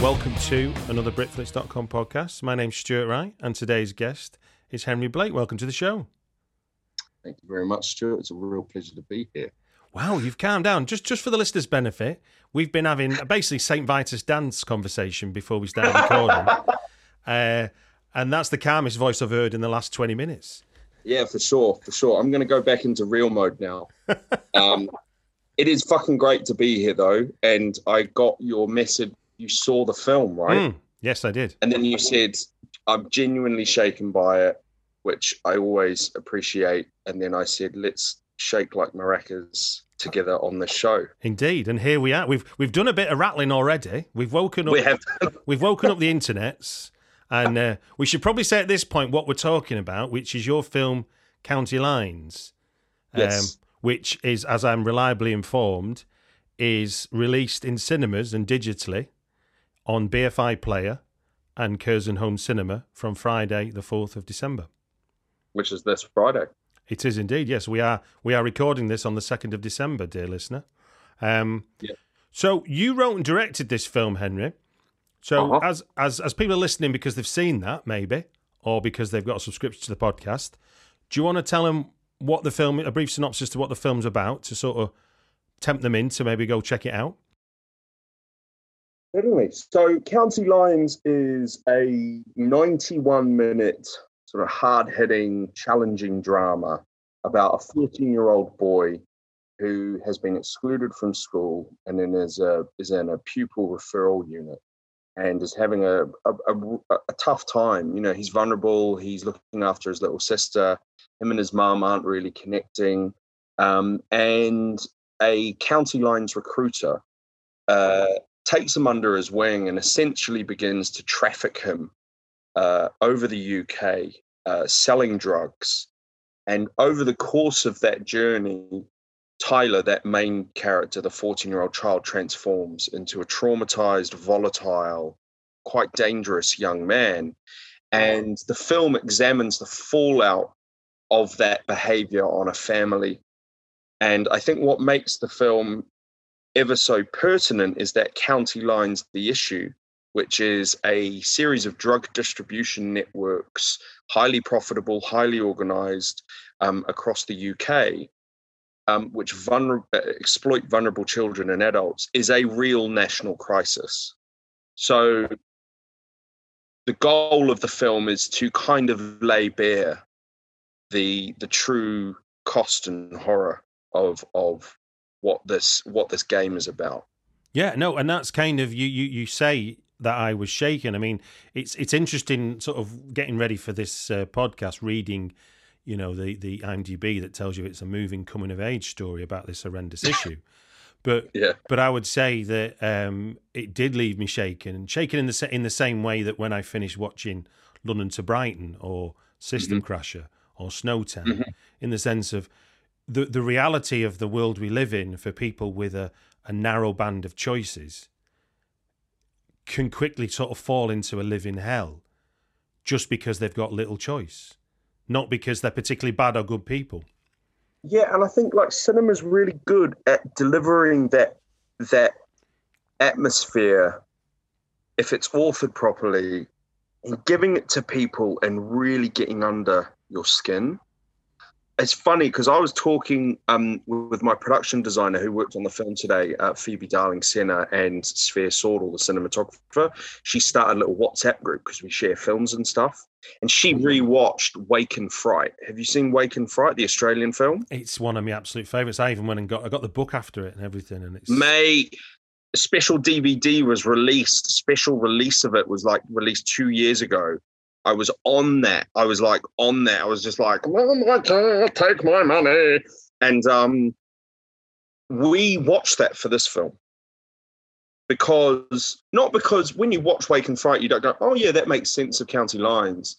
Welcome to another Britflicks.com podcast. My name's Stuart Wright, and today's guest is Henry Blake. Welcome to the show. Thank you very much, Stuart. It's a real pleasure to be here. Wow, you've calmed down. Just just for the listeners' benefit, we've been having basically St. Vitus dance conversation before we started recording. uh, and that's the calmest voice I've heard in the last 20 minutes. Yeah, for sure, for sure. I'm going to go back into real mode now. um, it is fucking great to be here, though. And I got your message. You saw the film, right? Mm, yes, I did. And then you said, I'm genuinely shaken by it, which I always appreciate. And then I said, let's shake like maracas together on the show. Indeed, and here we are. We've we've done a bit of rattling already. We've woken up. We have. we've woken up the internets, and uh, we should probably say at this point what we're talking about, which is your film County Lines, um, Yes. which is, as I'm reliably informed, is released in cinemas and digitally on BFI Player and Curzon Home Cinema from Friday, the fourth of December. Which is this Friday. It is indeed. Yes, we are. We are recording this on the second of December, dear listener. Um, Yeah. So you wrote and directed this film, Henry. So Uh-huh. as as as people are listening because they've seen that maybe, or because they've got a subscription to the podcast, do you want to tell them what the film, a brief synopsis to what the film's about, to sort of tempt them in to maybe go check it out? Certainly. So, County Lines is a 91 minute, sort of hard hitting, challenging drama about a 14 year old boy who has been excluded from school and then is, a, is in a pupil referral unit and is having a, a, a, a tough time. You know, he's vulnerable, he's looking after his little sister, him and his mum aren't really connecting. Um, and a County Lines recruiter. Uh, takes him under his wing and essentially begins to traffic him uh, over the UK, uh, selling drugs. And over the course of that journey, Tyler, that main character, the 14 year old child, transforms into a traumatized, volatile, quite dangerous young man. And the film examines the fallout of that behavior on a family. And I think what makes the film ever so pertinent is that County Lines the issue, which is a series of drug distribution networks, highly profitable, highly organized um, across the UK, um, which vulner- uh, exploit vulnerable children and adults, is a real national crisis. So the goal of the film is to kind of lay bare the the true cost and horror of of what this what this game is about. Yeah, no, and that's kind of you. You you say that I was shaken. I mean, it's it's interesting, sort of getting ready for this uh, podcast, reading, you know, the the IMDb that tells you it's a moving coming of age story about this horrendous issue. But Yeah. but I would say that um, it did leave me shaken, and shaken in the in the same way that when I finished watching London to Brighton or System Crasher or Snowtown, in the sense of the the reality of the world we live in for people with a, a narrow band of choices can quickly sort of fall into a living hell just because they've got little choice, not because they're particularly bad or good people. Yeah, and I think like cinema's really good at delivering that that atmosphere if it's authored properly and giving it to people and really getting under your skin. It's funny because I was talking um, with my production designer who worked on the film today, uh, Phoebe Darling Senna and Sverre Sørdal, the cinematographer. She started a little WhatsApp group because we share films and stuff. And she rewatched Wake in Fright. Have you seen Wake in Fright, the Australian film? It's one of my absolute favourites. I even went and got I got the book after it and everything, and it's May a special DVD was released. Special release of it was like released two years ago. I was on that. I was like on that. I was just like, oh my god, take my money. And um, we watched that for this film because not because when you watch Wake in Fright, you don't go, oh yeah, that makes sense of County Lines,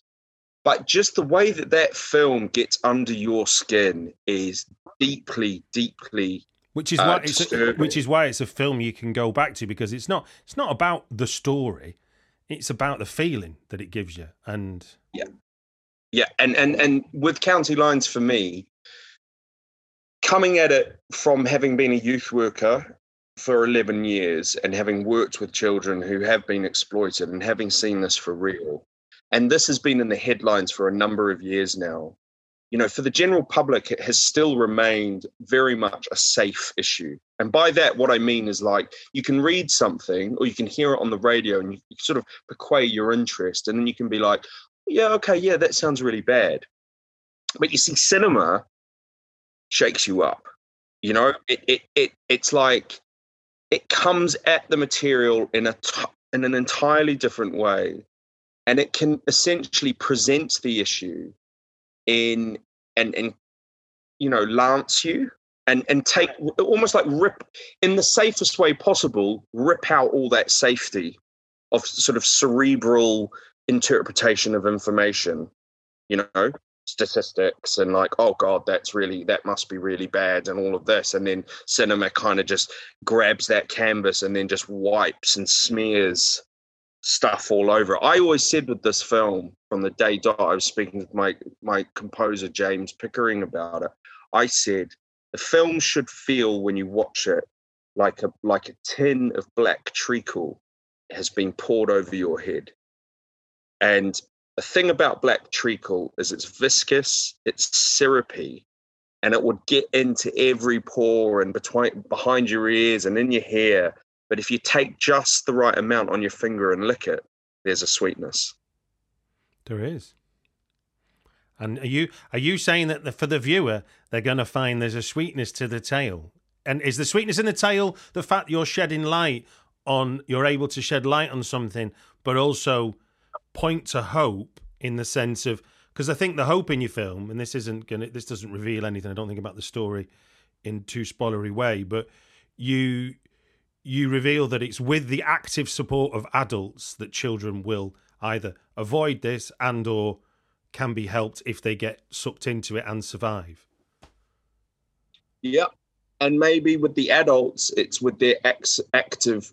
but just the way that that film gets under your skin is deeply, deeply which is uh, why it's a, which is why it's a film you can go back to because it's not it's not about the story, it's about the feeling that it gives you. And Yeah, yeah and and and with county lines for me, coming at it from having been a youth worker for 11 years and having worked with children who have been exploited and having seen this for real, and this has been in the headlines for a number of years now, you know, for the general public, it has still remained very much a safe issue. And by that, what I mean is like you can read something or you can hear it on the radio and you sort of bequay your interest, and then you can be like, yeah, okay, yeah, that sounds really bad. But you see, cinema shakes you up. You know, it, it, it it's like it comes at the material in a t- in an entirely different way, and it can essentially present the issue in and and you know lance you and and take almost like rip in the safest way possible rip out all that safety of sort of cerebral interpretation of information you know statistics and like oh god that's really that must be really bad and all of this and then cinema kind of just grabs that canvas and then just wipes and smears stuff all over I always said with this film from the day dot I was speaking with my my composer James Pickering about it. I said the film should feel when you watch it like a like a tin of black treacle has been poured over your head. And the thing about black treacle is it's viscous, it's syrupy, and it would get into every pore and between behind your ears and in your hair but if you take just the right amount on your finger and lick it, there's a sweetness. There is. And are you are you saying that the, for the viewer they're going to find there's a sweetness to the tale? And is the sweetness in the tale the fact you're shedding light on you're able to shed light on something, but also point to hope in the sense of because I think the hope in your film, and this isn't gonna this doesn't reveal anything. I don't think about the story in too spoilery way, but you you reveal that it's with the active support of adults that children will either avoid this and or can be helped if they get sucked into it and survive. Yep. And maybe with the adults, it's with their ex- active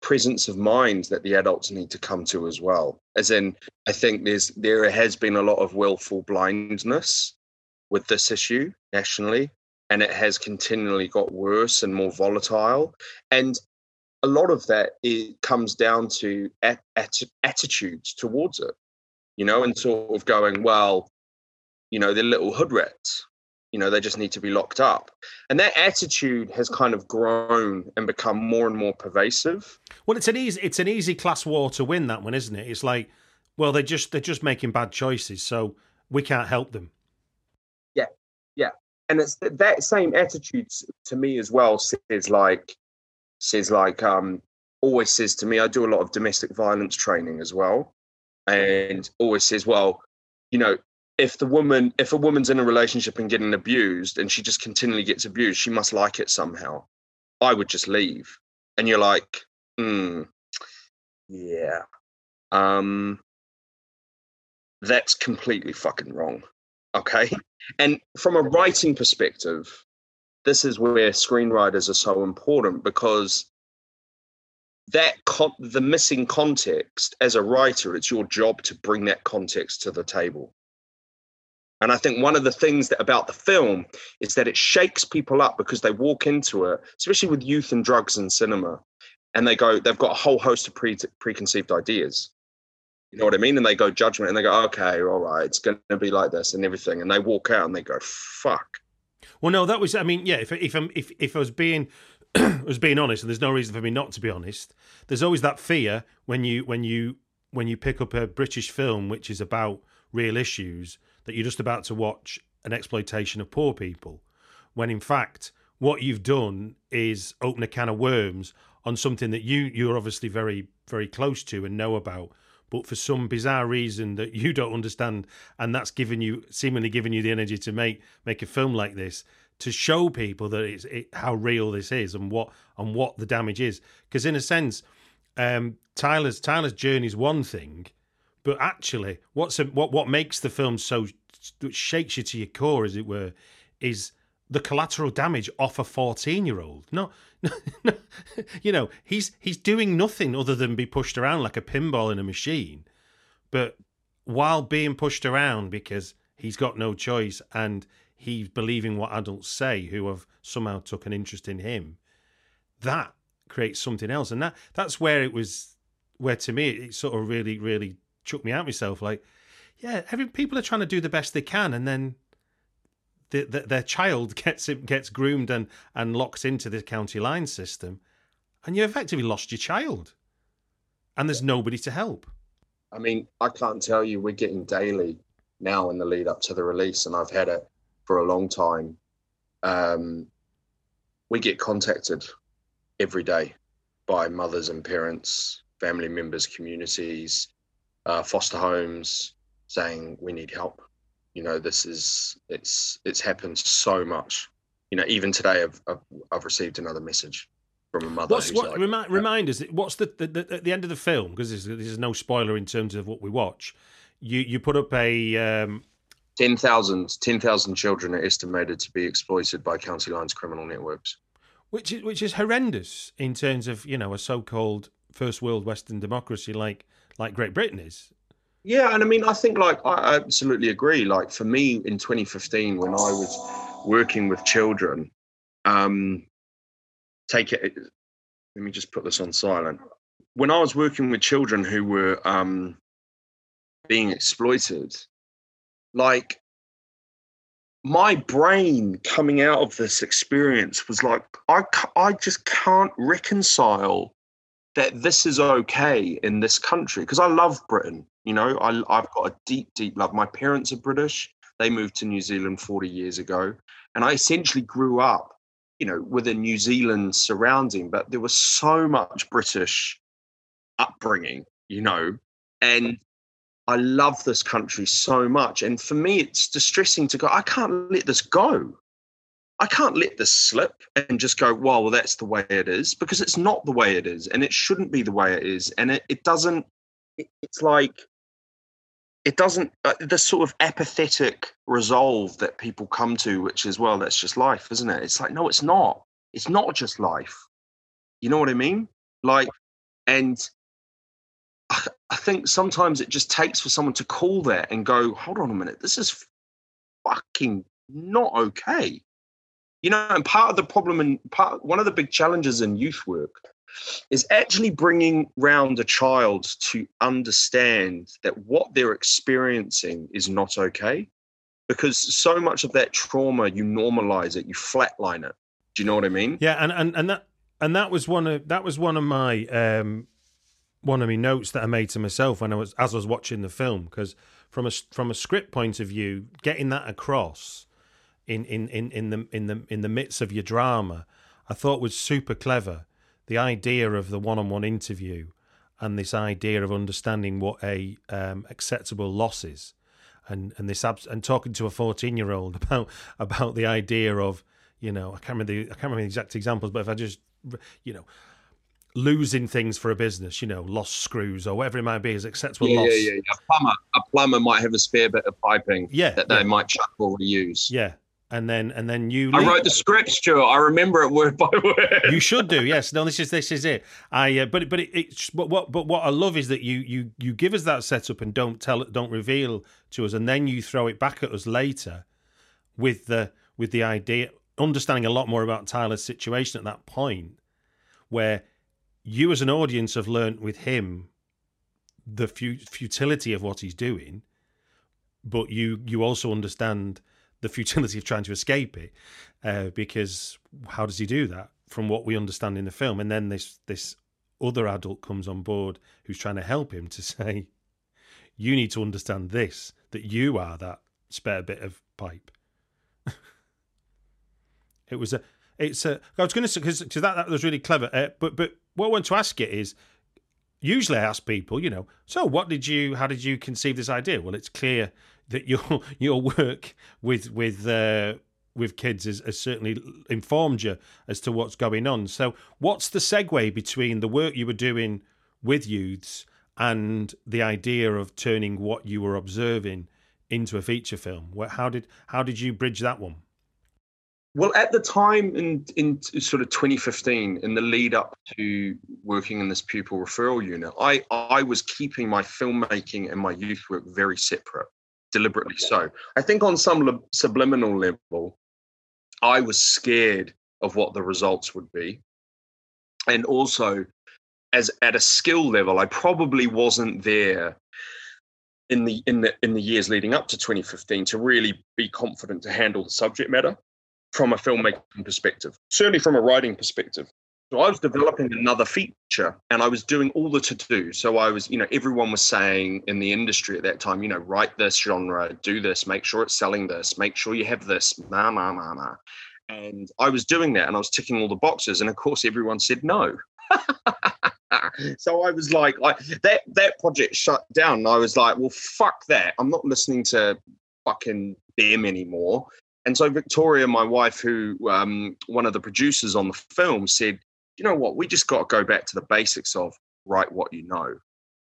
presence of mind that the adults need to come to as well. As in, I think there's there has been a lot of willful blindness with this issue nationally and it has continually got worse and more volatile. And a lot of that it comes down to at, at, attitudes towards it, you know, and sort of going, well, you know, they're little hood rats, you know, they just need to be locked up. And that attitude has kind of grown and become more and more pervasive. Well, it's an easy it's an easy class war to win that one, isn't it? It's like, well, they're just they're just making bad choices, so we can't help them. Yeah, yeah and it's that same attitude to me as well says like says like um always says to me i do a lot of domestic violence training as well. And always says well you know if the woman if a woman's in a relationship and getting abused and she just continually gets abused she must like it somehow. I would just leave. And you're like hmm yeah um that's completely fucking wrong okay and from a writing perspective, this is where screenwriters are so important because that con- the missing context as a writer, it's your job to bring that context to the table. And I think one of the things that about the film is that it shakes people up because they walk into it, especially with youth and drugs and cinema, and they go, they've got a whole host of pre- preconceived ideas. You know what I mean? And they go judgment and they go, okay, all right, it's going to be like this and everything. And they walk out and they go, fuck. Well, no, that was, I mean, yeah, if, if, I'm, if, if I was being, was being honest, and there's no reason for me not to be honest, there's always that fear when you, when you, when you pick up a British film which is about real issues that you're just about to watch an exploitation of poor people, when in fact, what you've done is open a can of worms on something that you you're obviously very very close to and know about but for some bizarre reason that you don't understand, and that's given you seemingly given you the energy to make make a film like this to show people that it's it, how real this is and what and what the damage is. Because in a sense, um, Tyler's Tyler's journey is one thing, but actually, what's a, what what makes the film so shakes you to your core, as it were, is the collateral damage off a 14 year old. No, no, no, you know, he's he's doing nothing other than be pushed around like a pinball in a machine. But while being pushed around because he's got no choice and he's believing what adults say who have somehow took an interest in him, that creates something else, and that that's where it was. Where to me, it sort of really, really chucked me out myself. Like, yeah, every people are trying to do the best they can, and then the, the, their child gets gets groomed and and locked into the county line system, and you effectively lost your child, and there's nobody to help. I mean, I can't tell you, we're getting daily now in the lead up to the release, and I've had it for a long time. Um, we get contacted every day by mothers and parents, family members, communities, uh, foster homes, saying we need help. You know, this is it's it's happened so much. You know, even today I've I've, I've received another message from a mother. What's, what, like, remind, remind us, what's the, the, the, at the end of the film? Because this, this, is no spoiler in terms of what we watch. You you put up a um... 10,000 10, children are estimated to be exploited by county lines criminal networks, which is which is horrendous in terms of you know a so-called first world Western democracy like like Great Britain is. Yeah, and I mean, I think like I absolutely agree. Like for me in 2015, when I was working with children, um, take it. Let me just put this on silent. When I was working with children who were um, being exploited, like my brain coming out of this experience was like, I, I just can't reconcile that this is okay in this country because I love Britain. You know, I, I've got a deep, deep love. My parents are British. They moved to New Zealand 40 years ago. And I essentially grew up you know, with a New Zealand surrounding, but there was so much British upbringing, you know, and I love this country so much. And for me, it's distressing to go, I can't let this go. I can't let this slip and just go, well, well, that's the way it is, because it's not the way it is, and it shouldn't be the way it is. And it, it doesn't, it, it's like it doesn't uh, the sort of apathetic resolve that people come to which is well that's just life isn't it? It's like no it's not. It's not just life. You know what i mean? Like and I, I think sometimes it just takes for someone to call that and go hold on a minute this is fucking not okay you know and part of the problem and part one of the big challenges in youth work is actually bringing round a child to understand that what they're experiencing is not okay because so much of that trauma you normalize it you flatline it. Do you know what i mean? Yeah and and, and that and that was one of that was one of my um one of my notes that i made to myself when i was as i was watching the film because from a from a script point of view getting that across in in in in the in the in the midst of your drama i thought was super clever the idea of the one-on-one interview and this idea of understanding what a um, acceptable loss is, and and this abs- and talking to a fourteen-year-old about about the idea of you know I can't remember the I can't remember the exact examples, but if I just you know losing things for a business, you know, lost screws or whatever it might be, is acceptable yeah, loss. Yeah, yeah, yeah. A plumber, a plumber might have a spare bit of piping yeah, that they yeah. might chuck or reuse. Yeah, and then and then you. I wrote the script, Stuart. I remember it word by word. You should do. Yes. No. This is this is it. I. Uh, but but it, it's but what but what I love is that you you you give us that setup and don't tell don't reveal to us, and then you throw it back at us later, with the with the idea understanding a lot more about Tyler's situation at that point, where you as an audience have learnt with him the futility of what he's doing, but you you also understand the futility of trying to escape it, uh, because how does he do that? From what we understand in the film, and then this this other adult comes on board who's trying to help him to say, "You need to understand this that you are that spare bit of pipe." it was a. It's a. I was going to say because that that was really clever. Uh, but but what I want to ask it is, usually I ask people, you know, so what did you, how did you conceive this idea? Well, it's clear that your your work with with uh, with kids has, has, certainly informed you as to what's going on. So, what's the segue between the work you were doing with youths and the idea of turning what you were observing into a feature film? How did how did you bridge that one? Well, at the time in in sort of 2015, in the lead up to working in this pupil referral unit, I I was keeping my filmmaking and my youth work very separate deliberately so. I think on some subliminal level, I was scared of what the results would be. and also as at a skill level, I probably wasn't there in the in the in the years leading up to 2015 to really be confident to handle the subject matter from a filmmaking perspective, certainly from a writing perspective. So I was developing another feature and I was doing all the to do. So I was, you know, everyone was saying in the industry at that time, you know, write this genre, do this, make sure it's selling this, make sure you have this, ma, ma, ma, ma. And I was doing that and I was ticking all the boxes. And of course, everyone said no. so I was like, I, that that project shut down. And I was like, well, fuck that. I'm not listening to fucking them anymore. And so Victoria, my wife, who um, one of the producers on the film, said, you know what? We just got to go back to the basics of write what you know.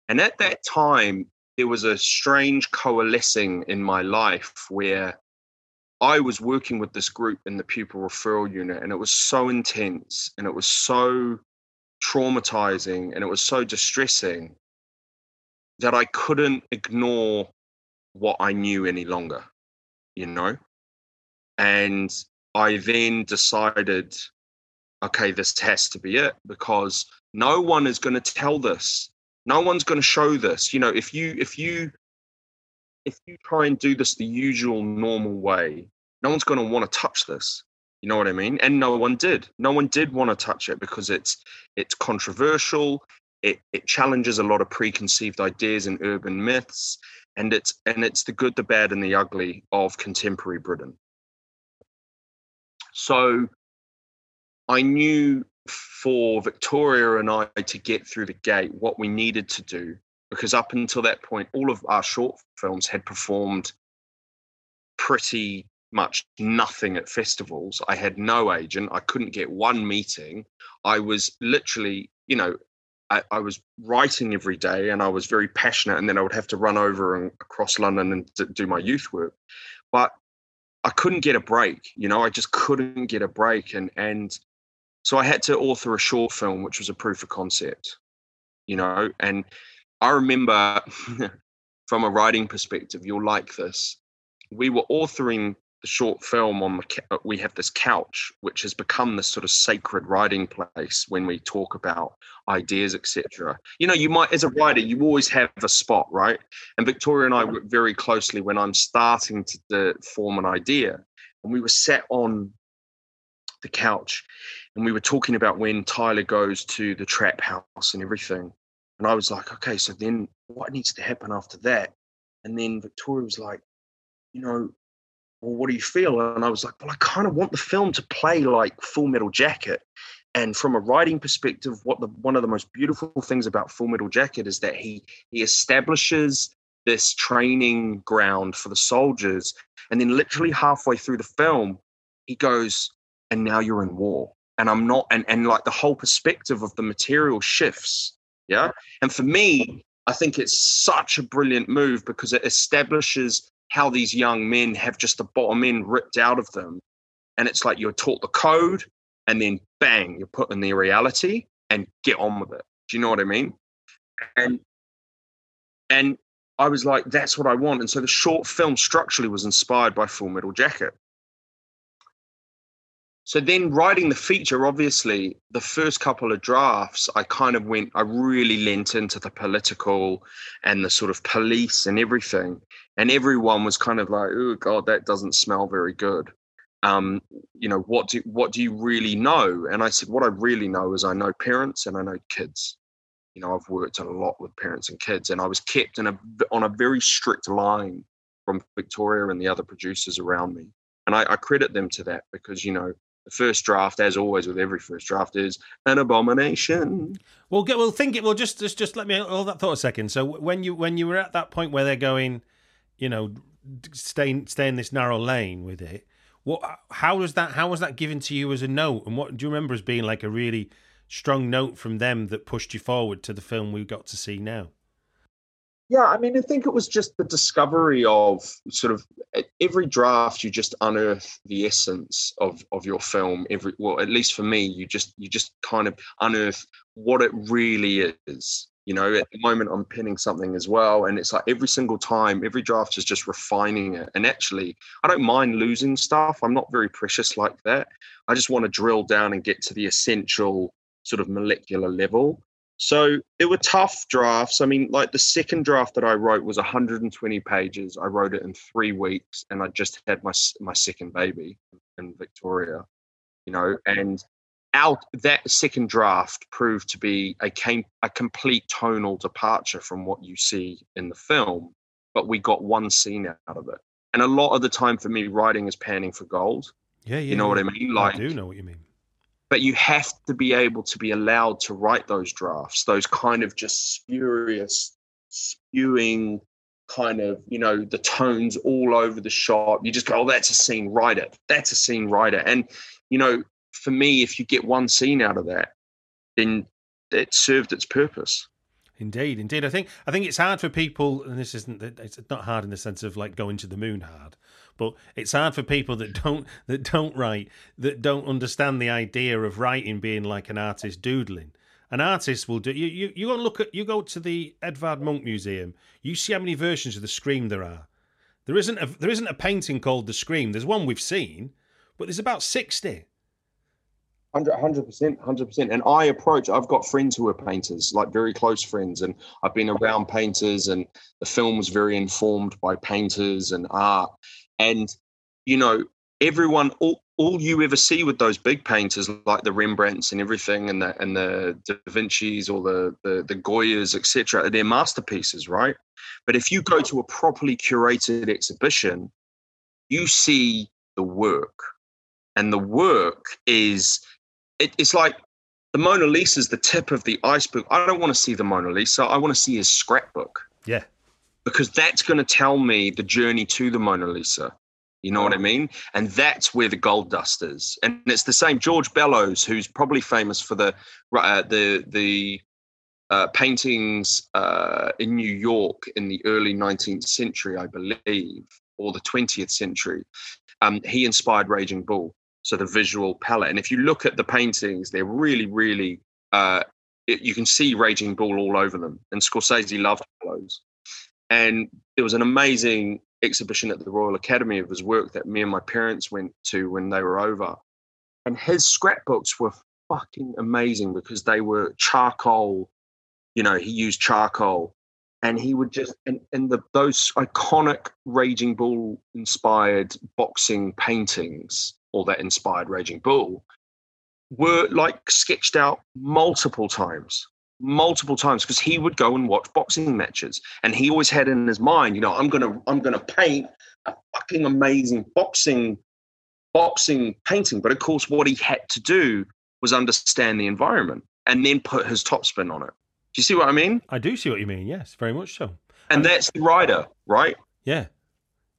And at that time, there was a strange coalescing in my life where I was working with this group in the pupil referral unit, and it was so intense and it was so traumatizing and it was so distressing that I couldn't ignore what I knew any longer, you know? And I then decided, okay, this has to be it because no one is going to tell this. No one's going to show this. You know, if you, if you, if you try and do this the usual normal way, no one's going to want to touch this. You know what I mean? And no one did. No one did want to touch it because it's it's controversial. It it challenges a lot of preconceived ideas and urban myths, and it's and it's the good, the bad, and the ugly of contemporary Britain. So I knew for Victoria and I to get through the gate what we needed to do because up until that point, all of our short films had performed pretty much nothing at festivals. I had no agent. I couldn't get one meeting. I was literally, you know, I, I, was writing every day and I was very passionate. And then I would have to run over and across London and do my youth work. But I couldn't get a break, you know, I just couldn't get a break. And, and so I had to author a short film, which was a proof of concept, you know, and I remember from a writing perspective, you'll like this. We were authoring the short film on the uh, we have this couch which has become this sort of sacred writing place when we talk about ideas etc you know you might as a writer you always have a spot right and victoria and i work very closely when i'm starting to, to form an idea and we were sat on the couch and we were talking about when tyler goes to the trap house and everything and i was like okay so then what needs to happen after that and then victoria was like you know well, what do you feel? And I was like, well, I kind of want the film to play like Full Metal Jacket. And from a writing perspective, what the one of the most beautiful things about Full Metal Jacket is that he he establishes this training ground for the soldiers, and then literally halfway through the film, he goes, "And now you're in war." And I'm not, and and like the whole perspective of the material shifts. Yeah, and for me, I think it's such a brilliant move because it establishes how these young men have just the bottom end ripped out of them. And it's like you're taught the code and then bang, you're put in the reality and get on with it. Do you know what I mean? And and I was like, that's what I want. And so the short film structurally was inspired by Full Metal Jacket. So then writing the feature, obviously, the first couple of drafts, I kind of went, I really lent into the political and the sort of police and everything. And everyone was kind of like, oh God, that doesn't smell very good. Um, you know, what do what do you really know? And I said, what I really know is I know parents and I know kids. You know, I've worked a lot with parents and kids, and I was kept in a on a very strict line from Victoria and the other producers around me. And I, I credit them to that because, you know, the first draft, as always with every first draft, is an abomination. Well, get well. Think it. Well, just just just let me hold that thought a second. So when you when you were at that point where they're going, you know, stay stay in this narrow lane with it. What? How was that? How was that given to you as a note? And what do you remember as being like a really strong note from them that pushed you forward to the film we got to see now? Yeah, I mean, I think it was just the discovery of sort of eh, every draft. You just unearth the essence of of your film. Every well, at least for me, you just you just kind of unearth what it really is. You know, at the moment, I'm pinning something as well, and it's like every single time, every draft is just refining it. And actually, I don't mind losing stuff. I'm not very precious like that. I just want to drill down and get to the essential sort of molecular level. So it were tough drafts. I mean, like the second draft that I wrote was 120 pages. I wrote it in three weeks, and I just had my my second baby in Victoria, you know. And out that second draft proved to be a came a complete tonal departure from what you see in the film, but we got one scene out of it. And a lot of the time for me, writing is panning for gold. Yeah, yeah. You know what I mean? Like, I do know what you mean but you have to be able to be allowed to write those drafts, those kind of just spurious, spewing kind of, you know, the tones all over the shop. You just go, oh, that's a scene, write it. That's a scene, write it. And, you know, for me, if you get one scene out of that, then it served its purpose. Indeed, indeed. I think I think it's hard for people, and this isn't it's not hard in the sense of like going to the moon hard, but it's hard for people that don't that don't write that don't understand the idea of writing being like an artist doodling. An artist will do. You you, you go look at you go to the Edvard Munch Museum. You see how many versions of the Scream there are. There isn't a there isn't a painting called the Scream. There's one we've seen, but there's about sixty. 100 percent, hundred percent. And I approach. I've got friends who are painters, like very close friends, and I've been around painters, and the film was very informed by painters and art. And you know, everyone, all, all you ever see with those big painters, like the Rembrandts and everything, and the and the Da Vinci's or the the, the Goyas, etc., they're masterpieces, right? But if you go to a properly curated exhibition, you see the work, and the work is it, it's like the Mona Lisa is the tip of the iceberg. I don't want to see the Mona Lisa. I want to see his scrapbook. Yeah. Because that's going to tell me the journey to the Mona Lisa. You know what I mean? And that's where the gold dust is. And it's the same. George Bellows, who's probably famous for the uh, the the uh, paintings uh, in New York in the early 19th century, I believe, or the 20th century. Um, he inspired Raging Bull so the visual palette. And if you look at the paintings, they're really, really, uh, it, you can see Raging Bull all over them. And Scorsese loved those. And there was an amazing exhibition at the Royal Academy of his work that me and my parents went to when they were over. And his scrapbooks were fucking amazing because they were charcoal. You know, he used charcoal and he would just and, and the those iconic raging bull inspired boxing paintings or that inspired Raging Bull were like sketched out multiple times multiple times because he would go and watch boxing matches. And he always had in his mind you know i'm gonna i'm gonna paint a fucking amazing boxing boxing painting. But of course what he had to do was understand the environment and then put his top spin on it. Do you see what i mean? I do see what you mean yes very much so. And that's the writer right? Yeah.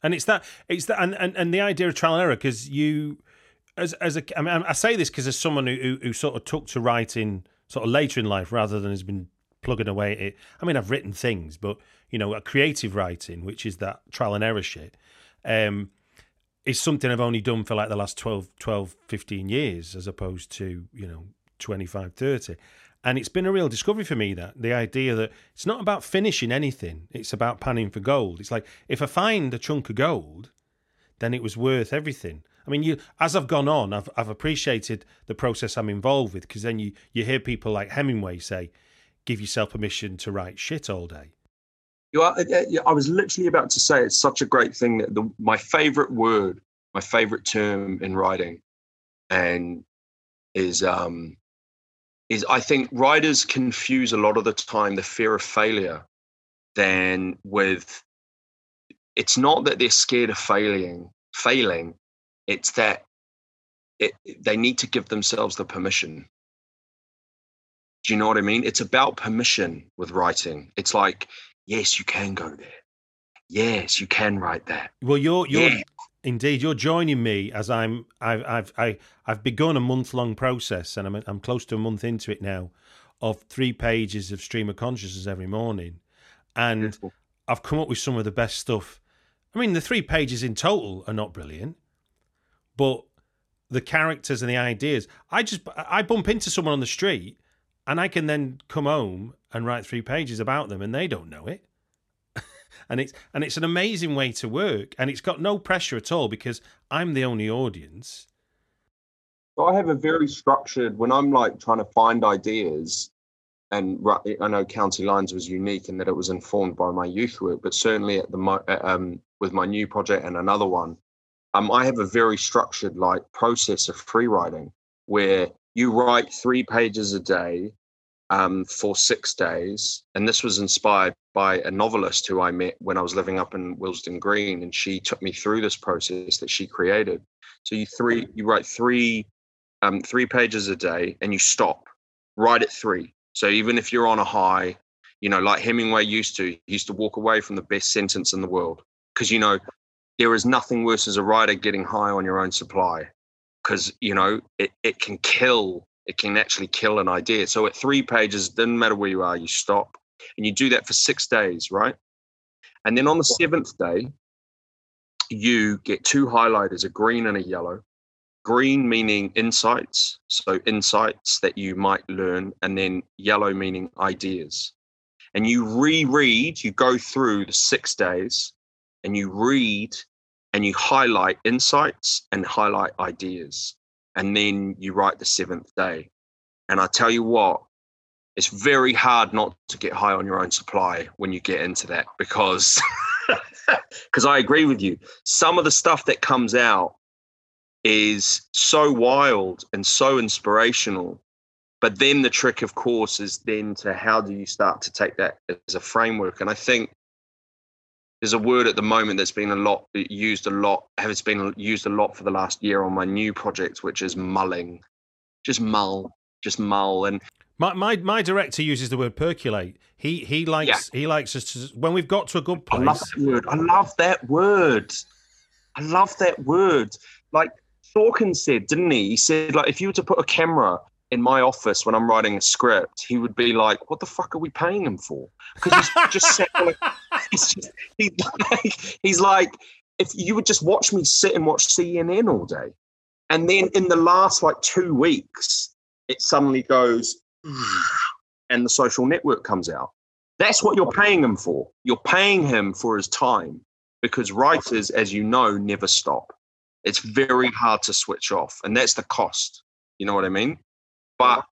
And it's that it's that and, and, and the idea of trial and error because you as as a I mean I say this because as someone who, who, who sort of took to writing sort of later in life rather than has been plugging away at it. I mean I've written things, but you know, creative writing, which is that trial and error shit, um, is something I've only done for like the last 12, 12, 15 years as opposed to, you know, 25, 30. And it's been a real discovery for me that the idea that it's not about finishing anything, it's about panning for gold. It's like if I find a chunk of gold, then it was worth everything. I mean, you as I've gone on, I've I've appreciated the process I'm involved with because then you you hear people like Hemingway say, "Give yourself permission to write shit all day." You are, I was literally about to say it's such a great thing that the, my favorite word, my favorite term in writing, and is um is I think writers confuse a lot of the time the fear of failure than with it's not that they're scared of failing failing it's that it, they need to give themselves the permission. Do you know what I mean? It's about permission with writing. It's like, yes, you can go there. Yes, you can write that. Well, you're you're yeah. indeed you're joining me as I'm I've I've I, I've begun a month long process, and I'm I'm close to a month into it now, of three pages of stream of consciousness every morning, and Beautiful. I've come up with some of the best stuff. I mean, the three pages in total are not brilliant, but the characters and the ideas, I just I bump into someone on the street and I can then come home and write three pages about them and they don't know it. and it's and it's an amazing way to work and it's got no pressure at all because I'm the only audience. I have a very structured when I'm like trying to find ideas. And I know County Lines was unique in that it was informed by my youth work, but certainly at the um, with my new project and another one, um, I have a very structured like process of free writing where you write three pages a day um, for six days. And this was inspired by a novelist who I met when I was living up in Willesden Green, and she took me through this process that she created. So you three you write three um, three pages a day, and you stop. Write at three. So even if you're on a high, you know, like Hemingway used to, he used to walk away from the best sentence in the world. Because you know there is nothing worse as a writer getting high on your own supply. Because you know it, it can kill it can actually kill an idea. So at three pages doesn't matter where you are you stop. And you do that for six days right? And then on the seventh day you get two highlighters a green and a yellow green meaning insights so insights that you might learn and then yellow meaning ideas and you reread you go through the six days and you read and you highlight insights and highlight ideas. And then you write the seventh day. And I tell you what, it's very hard not to get high on your own supply when you get into that because because I agree with you. Some of the stuff that comes out is so wild and so inspirational. But then the trick, of course, is then to how do you start to take that as a framework? And I think there's a word at the moment that's been a lot used a lot has been used a lot for the last year on my new project which is mulling just mull just mull and my my, my director uses the word percolate he he likes yeah. he likes us to when we've got to a good place i love that word i love that word i love that word like Sorkin said didn't he he said like if you were to put a camera in my office when I'm writing a script, he would be like, "What the fuck are we paying him for?" Because he's just like, he's, just, he's like, he's like, if you would just watch me sit and watch CNN all day, and then in the last like two weeks, it suddenly goes, and the social network comes out. That's what you're paying him for. You're paying him for his time because writers, as you know, never stop. It's very hard to switch off, and that's the cost. You know what I mean? But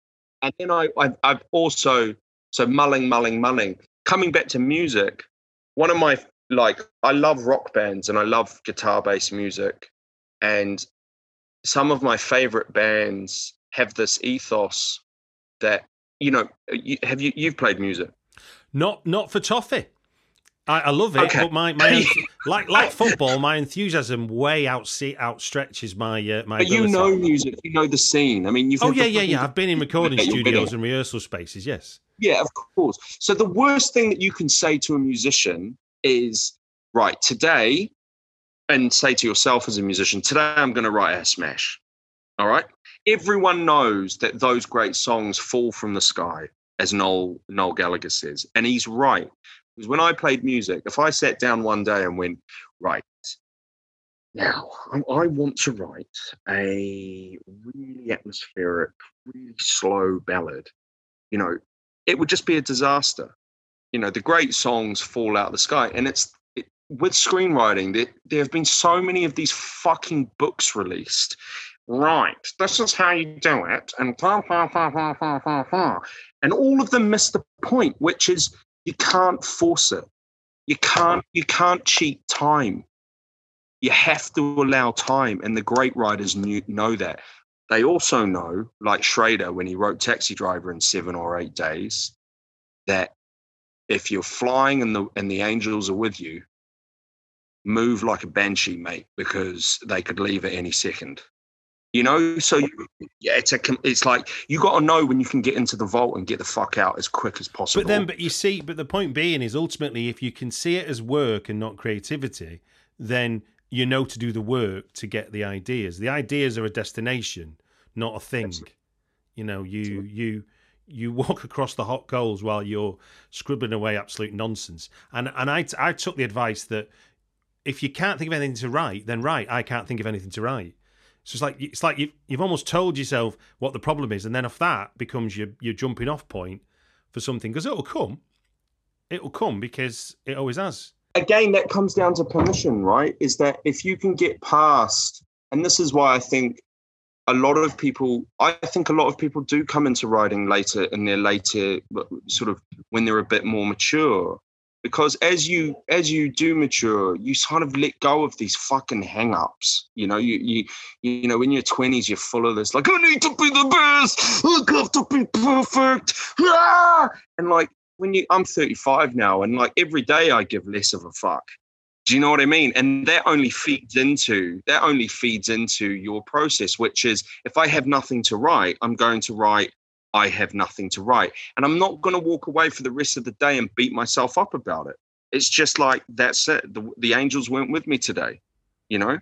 and then I I've, I've also so mulling mulling mulling coming back to music. One of my like I love rock bands and I love guitar based music, and some of my favorite bands have this ethos that you know. You, have you you've played music? Not not for toffee. I, I love it, okay. but my, my like like football, my enthusiasm way out outstretches my uh, my. But ability. you know music, you know the scene. I mean, you've oh yeah, yeah, yeah. I've been in recording studios and rehearsal spaces. Yes. Yeah, of course. So the worst thing that you can say to a musician is, right, today, and say to yourself as a musician, today I'm going to write a smash. All right. Everyone knows that those great songs fall from the sky, as Noel Noel Gallagher says, and he's right. Because when I played music, if I sat down one day and went, right, now I want to write a really atmospheric, really slow ballad, you know, it would just be a disaster. You know, the great songs fall out of the sky. And it's it, with screenwriting, there, there have been so many of these fucking books released. Right, this is how you do it, and blah, blah, blah, blah, blah, blah, blah. and all of them miss the point, which is you can't force it. You can't you can't cheat time. You have to allow time, and the great writers knew, know that. They also know, like Schrader, when he wrote Taxi Driver in seven or eight days, that if you're flying and the and the angels are with you, move like a banshee, mate, because they could leave at any second you know? So yeah it's a it's like you got to know when you can get into the vault and get the fuck out as quick as possible. But then but you see but the point being is ultimately if you can see it as work and not creativity then you know to do the work to get the ideas. The ideas are a destination not a thing. Absolutely. you know you Absolutely. you you walk across the hot coals while you're scribbling away absolute nonsense. And and i i took the advice that if you can't think of anything to write then write. I can't think of anything to write so it's like it's like you've you've almost told yourself what the problem is, and then if that becomes your your jumping off point for something, because it'll come, it'll come because it always has. Again, that comes down to permission, right? Is that if you can get past, and this is why I think a lot of people i think a lot of people do come into writing later in their later sort of when they're a bit more mature because as you as you do mature you sort of let go of these fucking hang-ups. You know you you you know in your 20s you're full of this like i need to be the best. I have to be perfect. Ah! and like when you i'm 35 now and like every day i give less of a fuck. Do you know what i mean? And that only feeds into that only feeds into your process which is if i have nothing to write i'm going to write I have nothing to write. And I'm not going to walk away for the rest of the day and beat myself up about it. It's just like, that's it. The, the angels weren't with me today, you know?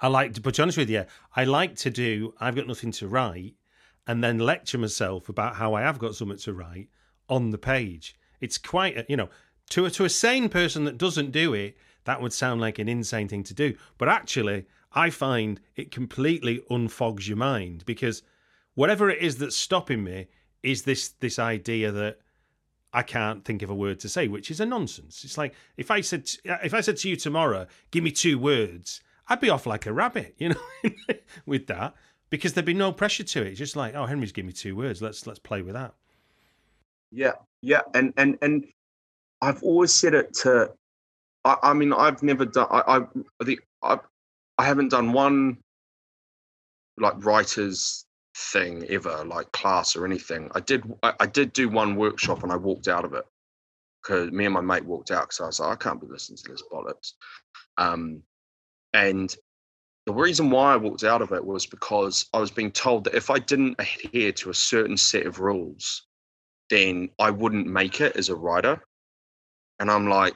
I like to, put honest with you, I like to do, I've got nothing to write, and then lecture myself about how I have got something to write on the page. It's quite, a, you know, to a, to a sane person that doesn't do it, that would sound like an insane thing to do. But actually, I find it completely unfogs your mind because whatever it is that's stopping me is this this idea that I can't think of a word to say, which is a nonsense. It's like if I said if I said to you tomorrow, give me two words, I'd be off like a rabbit, you know, with that because there'd be no pressure to it. It's just like, oh, Henry's give me two words. Let's let's play with that. Yeah, yeah, and and and I've always said it to. I, I mean, I've never done. I I the I, I haven't done one like writers thing ever, like class or anything. I did I, I did do one workshop and I walked out of it because me and my mate walked out because I was like, I can't be listening to this bollocks. Um, and the reason why I walked out of it was because I was being told that if I didn't adhere to a certain set of rules, then I wouldn't make it as a writer. And I'm like,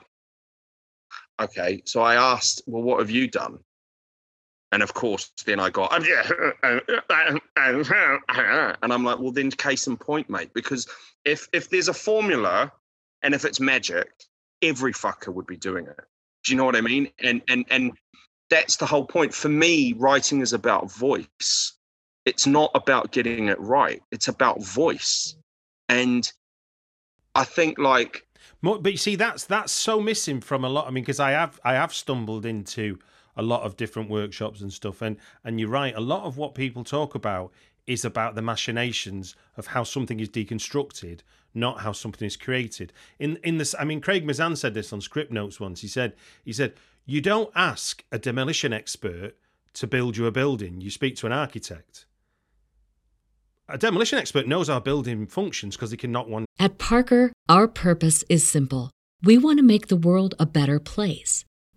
okay. So I asked, well, what have you done? And of course, then I got, and I'm like, well, then case in point, mate, because if if there's a formula and if it's magic, every fucker would be doing it. Do you know what I mean? And and and that's the whole point. For me, writing is about voice. It's not about getting it right. It's about voice. And I think like but you see that's that's so missing from a lot. I mean, because I have I have stumbled into a lot of different workshops and stuff. And and you're right, a lot of what people talk about is about the machinations of how something is deconstructed, not how something is created. In in this, I mean, Craig Mazin said this on Script Notes once. He said he said you don't ask a demolition expert to build you a building. You speak to an architect. A demolition expert knows how building functions because he can knock one. At Parker, our purpose is simple. We want to make the world a better place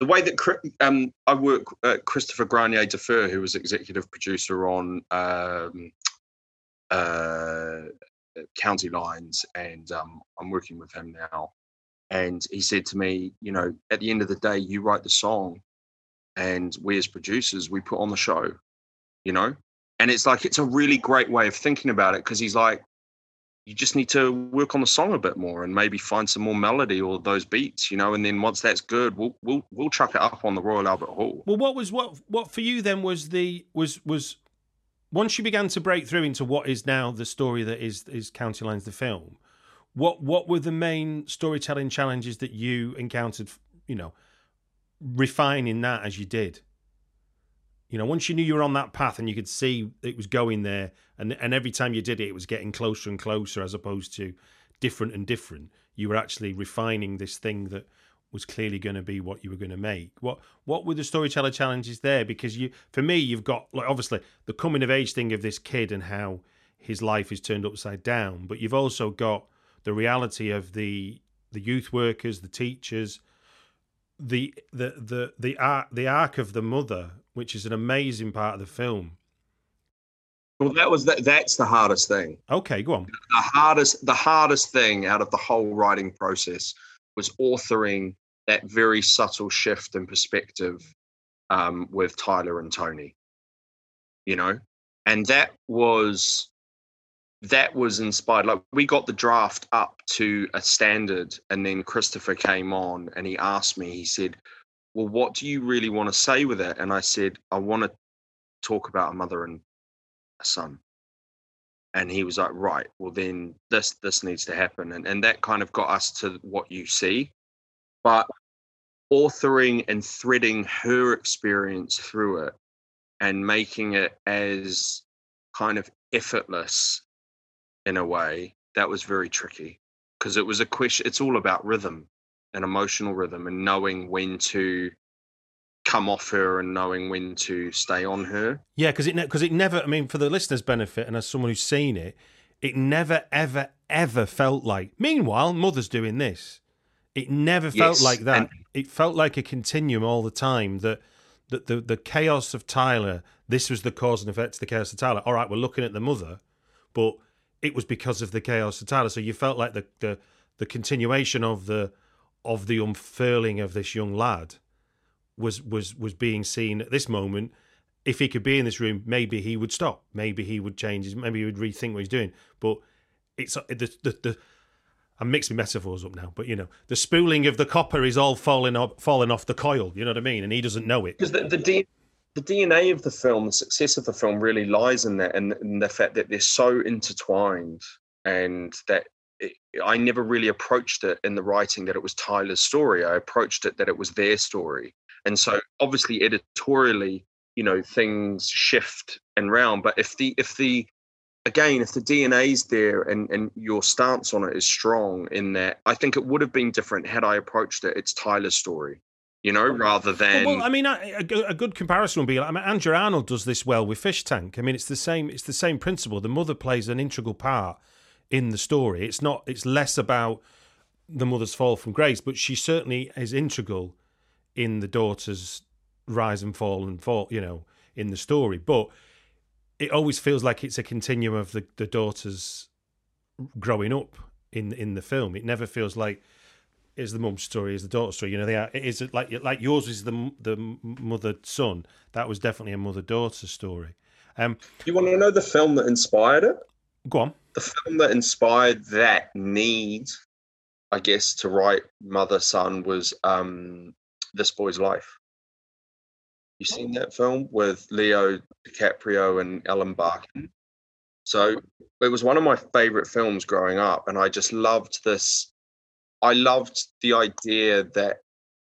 the way that um, I work, uh, Christopher Granier-Deferre, who was executive producer on um, uh, County Lines, and um, I'm working with him now. And he said to me, you know, at the end of the day, you write the song, and we as producers, we put on the show, you know? And it's like, it's a really great way of thinking about it because he's like, you just need to work on the song a bit more and maybe find some more melody or those beats, you know. And then once that's good, we'll we'll we'll chuck it up on the Royal Albert Hall. Well, what was what what for you then was the was was once you began to break through into what is now the story that is is County Lines the film. What what were the main storytelling challenges that you encountered? You know, refining that as you did. You know, once you knew you were on that path and you could see it was going there, and and every time you did it, it was getting closer and closer, as opposed to different and different. You were actually refining this thing that was clearly going to be what you were going to make. What what were the storyteller challenges there? Because you, for me, you've got like obviously the coming of age thing of this kid and how his life is turned upside down, but you've also got the reality of the the youth workers, the teachers, the the the the arc the arc of the mother, which is an amazing part of the film. Well, that was that. That's the hardest thing. Okay, go on. The hardest, the hardest thing out of the whole writing process was authoring that very subtle shift in perspective um, with Tyler and Tony. You know, and that was that was inspired. Like we got the draft up to a standard, and then Christopher came on and he asked me. He said, "Well, what do you really want to say with it?" And I said, "I want to talk about a mother and a son." And he was like, "Right, well then this this needs to happen," and and that kind of got us to what you see. But authoring and threading her experience through it and making it as kind of effortless in a way that was very tricky because it was a question it's all about rhythm and emotional rhythm and knowing when to come off her and knowing when to stay on her. Yeah because it because it never i mean for the listeners benefit and as someone who's seen it it never ever ever felt like meanwhile mother's doing this. It never felt yes, like that. and- it felt like a continuum all the time that that the, the chaos of tyler this was the cause and effect of the chaos of tyler. All right we're looking at the mother but it was because of the chaos of Tyler. So you felt like the the the continuation of the of the unfurling of this young lad was was was being seen at this moment. If he could be in this room, maybe he would stop. Maybe he would change. His, maybe he would rethink what he's doing. But it's uh, the the, the I'm mixing metaphors up now, but you know, the spooling of the copper is all falling off, falling off the coil. You know what I mean? And he doesn't know it because the, the the DNA of the film, the success of the film really lies in that and, the fact that they're so intertwined and that it, I never really approached it in the writing that it was Tyler's story. I approached it that it was their story. And so obviously editorially, you know, things shift and round. But if the if the again, if the DNA's there and, and your stance on it is strong in that, I think it would have been different had I approached it. It's Tyler's story you know, rather than. Well, I mean, a, a, good comparison would be. I mean, Andrea Arnold does this well with Fish Tank. I mean, it's the same. It's the same principle. The mother plays an integral part in the story. It's not. It's less about the mother's fall from grace, but she certainly is integral in the daughter's rise and fall and fall. You know, in the story, but it always feels like it's a continuum of the, the daughter's growing up in in the film. It never feels like is the mum's story, is the daughter's story. You know, they are. Is it like like yours is the the mother son? That was definitely a mother daughter story. Um, you want to know the film that inspired it? Go on. The film that inspired that need, I guess, to write mother son was um, This Boy's Life. You seen that film with Leo DiCaprio and Ellen Barkin? So it was one of my favorite films growing up, and I just loved this I loved the idea that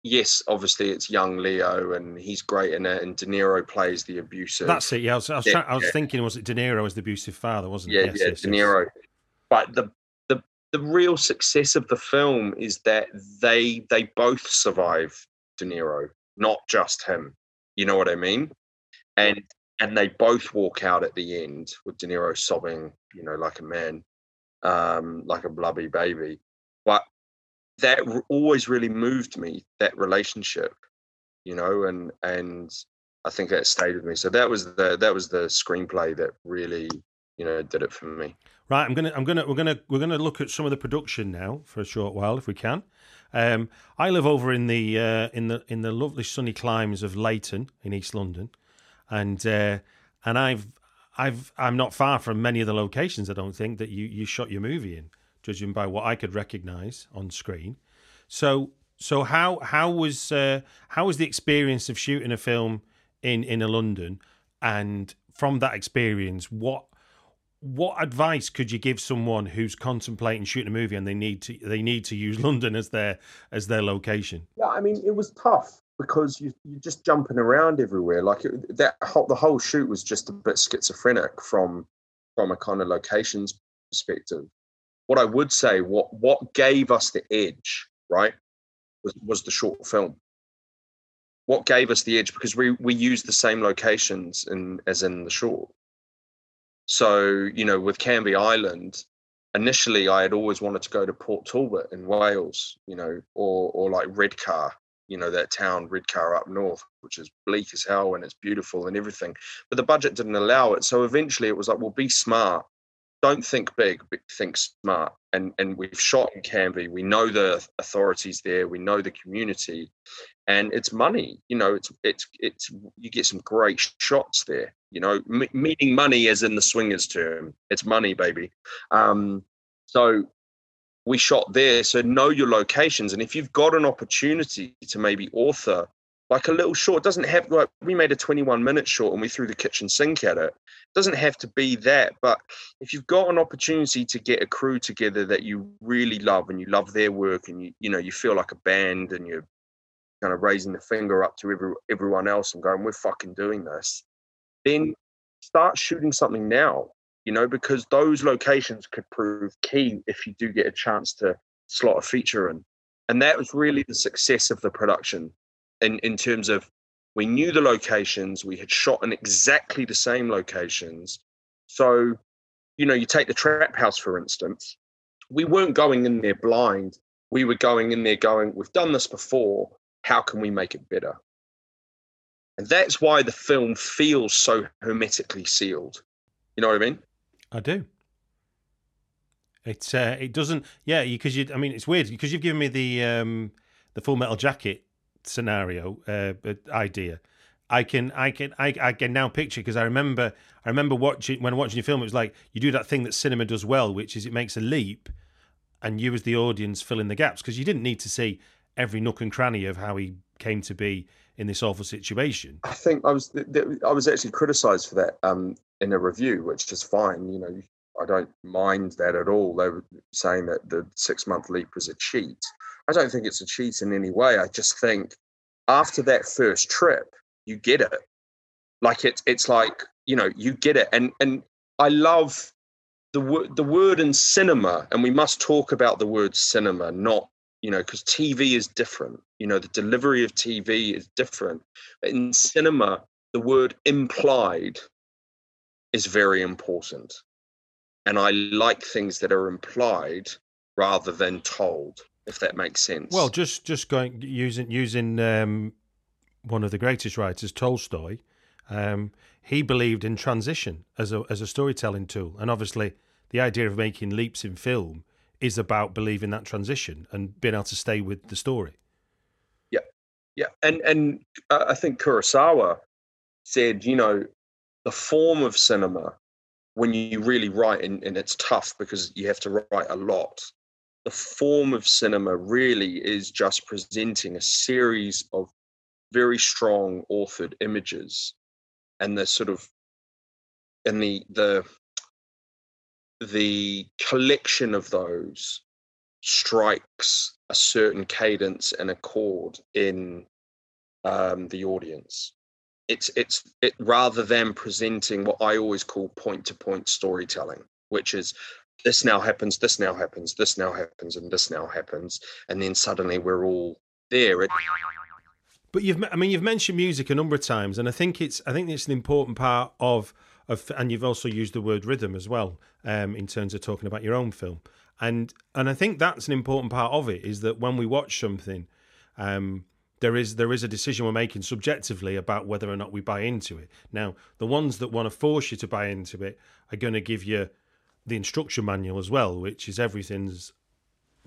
yes, obviously it's young Leo and he's great in it, and De Niro plays the abusive. That's it. Yeah, I was, I was, yeah, I was yeah. thinking, was it De Niro as the abusive father, wasn't yeah, it? Yes, yeah, yes, De Niro. Yes. But the the the real success of the film is that they they both survive De Niro, not just him. You know what I mean? And and they both walk out at the end with De Niro sobbing, you know, like a man, um, like a blubby baby. But that always really moved me that relationship you know and and i think that stayed with me. So that was the that was the screenplay that really you know did it for me. Right i'm gonna i'm gonna we're gonna we're gonna look at some of the production now for a short while if we can. Um, i live over in the uh, in the in the lovely sunny climes of Leyton in east london and uh, and i've i've i'm not far from many of the locations i don't think that you you shot your movie in judging by what I could recognise on screen. So, so how how was uh, how was the experience of shooting a film in in London? And from that experience, what what advice could you give someone who's contemplating shooting a movie and they need to they need to use London as their as their location? Yeah, I mean, it was tough because you you're just jumping around everywhere. Like it, that whole, the whole shoot was just a bit schizophrenic from from a kind of locations perspective what I would say, what what gave us the edge, right, was, was the short film. What gave us the edge because we we used the same locations in as in the short. So you know, with Canvey Island, initially I had always wanted to go to Port Talbot in Wales, you know, or or like Redcar, you know, that town Redcar up north, which is bleak as hell and it's beautiful and everything. But the budget didn't allow it. So eventually it was like, well, be smart don't think big, think smart. and and we've shot in Canvey. We know the authorities there. We know the community, and it's money. You know, it's it's it's you get some great shots there. You know, m- meaning money as in the swingers term. It's money, baby. Um, so we shot there. So know your locations, and if you've got an opportunity to maybe author like a little short. Doesn't have like we made a 21 minute short and we threw the kitchen sink at it. it doesn't have to be that but if you've got an opportunity to get a crew together that you really love and you love their work and you you know you feel like a band and you're kind of raising the finger up to every, everyone else and going we're fucking doing this then start shooting something now you know because those locations could prove key if you do get a chance to slot a feature in. And that was really the success of the production in, in terms of we knew the locations, we had shot in exactly the same locations. So, you know, you take the trap house, for instance, we weren't going in there blind. We were going in there going, we've done this before. How can we make it better? And that's why the film feels so hermetically sealed. You know what I mean? I do. It's uh, it doesn't yeah because you I mean it's weird because you've given me the um the Full Metal Jacket scenario uh, idea. I can I can I, I can now picture because I remember I remember watching when watching your film it was like you do that thing that cinema does well which is it makes a leap and you as the audience fill in the gaps because you didn't need to see every nook and cranny of how he came to be in this awful situation. I think I was I was actually criticised for that um, in a review, which is fine. You know, I don't mind that at all. They were saying that the six month leap was a cheat. I don't think it's a cheat in any way. I just think after that first trip, you get it. Like it's it's like you know you get it, and and I love the word the word in cinema, and we must talk about the word cinema, not you know because TV is different. You know the delivery of TV is different. But in cinema, the word implied is very important, and I like things that are implied rather than told if that makes sense. Well, just just going using using um, one of the greatest writers, Tolstoy. Um, he believed in transition as a as a storytelling tool, and obviously the idea of making leaps in film is about believing that transition and being able to stay with the story. Yeah, yeah, and and uh, I think Kurosawa said, you know, the form of cinema when you really write, and, and it's tough because you have to write a lot the form of cinema really is just presenting a series of very strong authored images and the sort of and the the the collection of those strikes a certain cadence and a chord in um, the audience. It's it's it rather than presenting what I always call point to point storytelling, which is this now happens, this now happens, this now happens, and this now happens, and then suddenly we're all there. It... but you've, I mean, you've mentioned music a number of times, and I think it's, I think it's an important part of, of, and you've also used the word rhythm as well, um, in terms of talking about your own film, and and I think that's an important part of it is that when we watch something, um, there is there is a decision we're making subjectively about whether or not we buy into it. Now, the ones that want to force you to buy into it are going to give you the instruction manual as well, which is everything's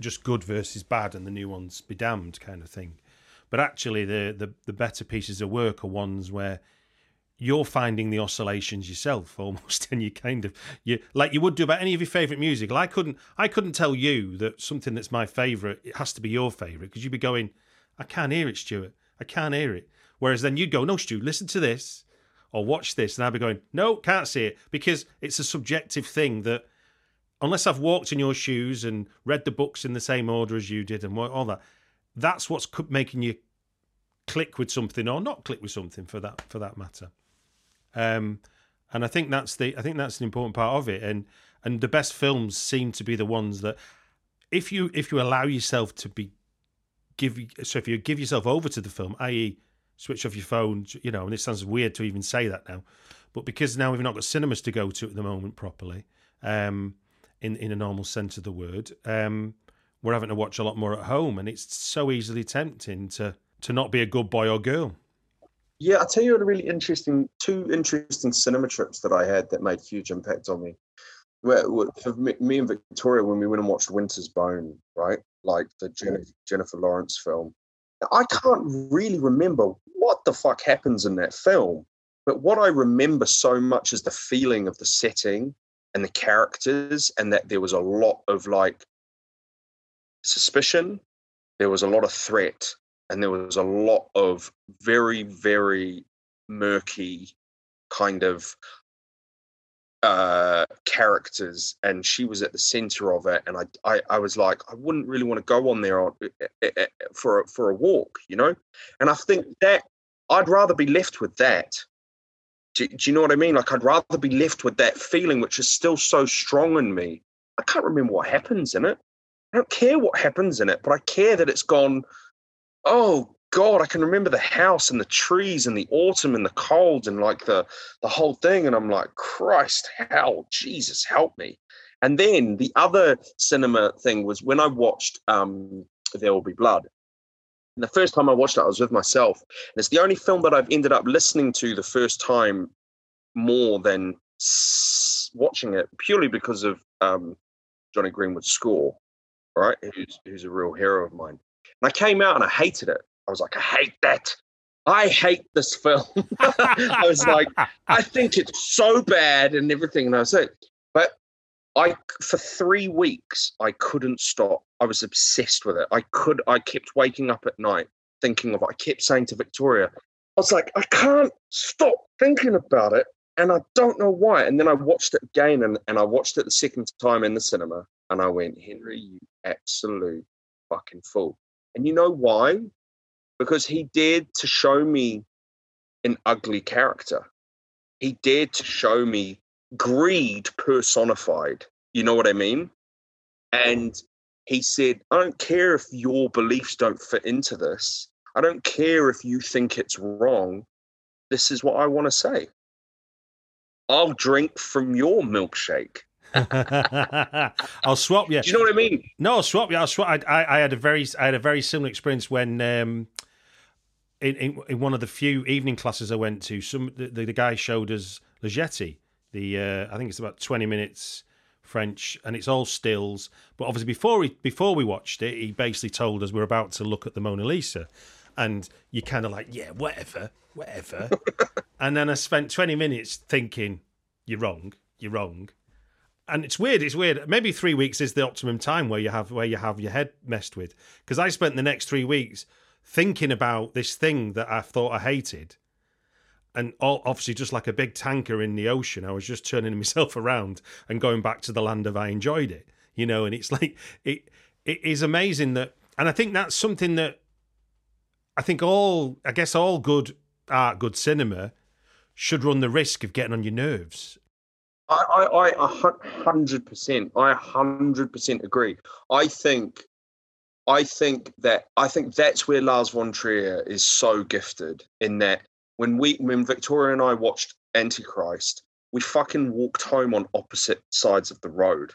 just good versus bad, and the new ones be damned kind of thing. But actually, the the, the better pieces of work are ones where you're finding the oscillations yourself almost and you kind of you like you would do about any of your favorite music well, i couldn't i couldn't tell you that something that's my favorite it has to be your favorite because you'd be going i can't hear it stuart i can't hear it whereas then you'd go no stu listen to this or watch this, and I'd be going, no, can't see it because it's a subjective thing that unless I've walked in your shoes and read the books in the same order as you did and all that, that's what's making you click with something or not click with something for that for that matter. Um, and I think that's the I think that's an important part of it. And and the best films seem to be the ones that if you if you allow yourself to be give so if you give yourself over to the film, i.e switch off your phone, you know, and it sounds weird to even say that now. But because now we've not got cinemas to go to at the moment properly, um, in, in a normal sense of the word, um, we're having to watch a lot more at home. And it's so easily tempting to, to not be a good boy or girl. Yeah, I'll tell you a really interesting, two interesting cinema trips that I had that made huge impact on me. well, for me and Victoria, when we went and watched Winter's Bone, right, like the Jennifer, Jennifer Lawrence film, I can't really remember what the fuck happens in that film, but what I remember so much is the feeling of the setting and the characters, and that there was a lot of like suspicion, there was a lot of threat, and there was a lot of very, very murky kind of uh, characters, and she was at the center of it. And I, I, I was like, I wouldn't really want to go on there on, uh, uh, for a, for a walk, you know. And I think that I'd rather be left with that. Do, do, you know what I mean? Like I'd rather be left with that feeling, which is still so strong in me. I can't remember what happens in it. I don't care what happens in it, but I care that it's gone. Oh God, I can remember the house and the trees and the autumn and the cold and like the the whole thing. And I'm like, Christ, hell, Jesus, help me. And then the other cinema thing was when I watched um, There Will Be Blood. And the first time I watched it, I was with myself. And it's the only film that I've ended up listening to the first time more than watching it, purely because of um, Jonny Greenwood's score, right? Who's, who's a real hero of mine. And I came out and I hated it. I was like, I hate that. I hate this film. I was like, I think it's so bad and everything. And I was like, but I, for three weeks, I couldn't stop. I was obsessed with it. I could, I kept waking up at night thinking of it. I kept saying to Victoria, I was like, I can't stop thinking about it. And I don't know why. And then I watched it again and, and I watched it the second time in the cinema. And I went, Henry, you absolute fucking fool. And you know why? Because he dared to show me an ugly character. He dared to show me greed personified. You know what I mean? And he said, I don't care if your beliefs don't fit into this. I don't care if you think it's wrong. This is what I want to say. I'll drink from your milkshake. I'll swap you. Do you know what I mean? No, I'll swap you. I'll swap. I, I, I, had a very, I had a very similar experience when um, in, in, in, one of the few evening classes I went to, some the, the, guy showed us La Jetée. The uh, I think it's about twenty minutes French, and it's all stills. But obviously, before he before we watched it, he basically told us we're about to look at the Mona Lisa, and you're kind of like, yeah, whatever, whatever. and then I spent twenty minutes thinking, you're wrong, you're wrong. And it's weird. It's weird. Maybe three weeks is the optimum time where you have where you have your head messed with. Because I spent the next three weeks thinking about this thing that I thought I hated. And all, obviously, just like a big tanker in the ocean, I was just turning myself around and going back to the land of I enjoyed it, you know. And it's like it it is amazing that, and I think that's something that I think all, I guess, all good art, good cinema should run the risk of getting on your nerves. I, I, hundred percent, I hundred percent agree. I think I think that I think that's where Lars von Trier is so gifted in that when we when Victoria and I watched Antichrist, we fucking walked home on opposite sides of the road.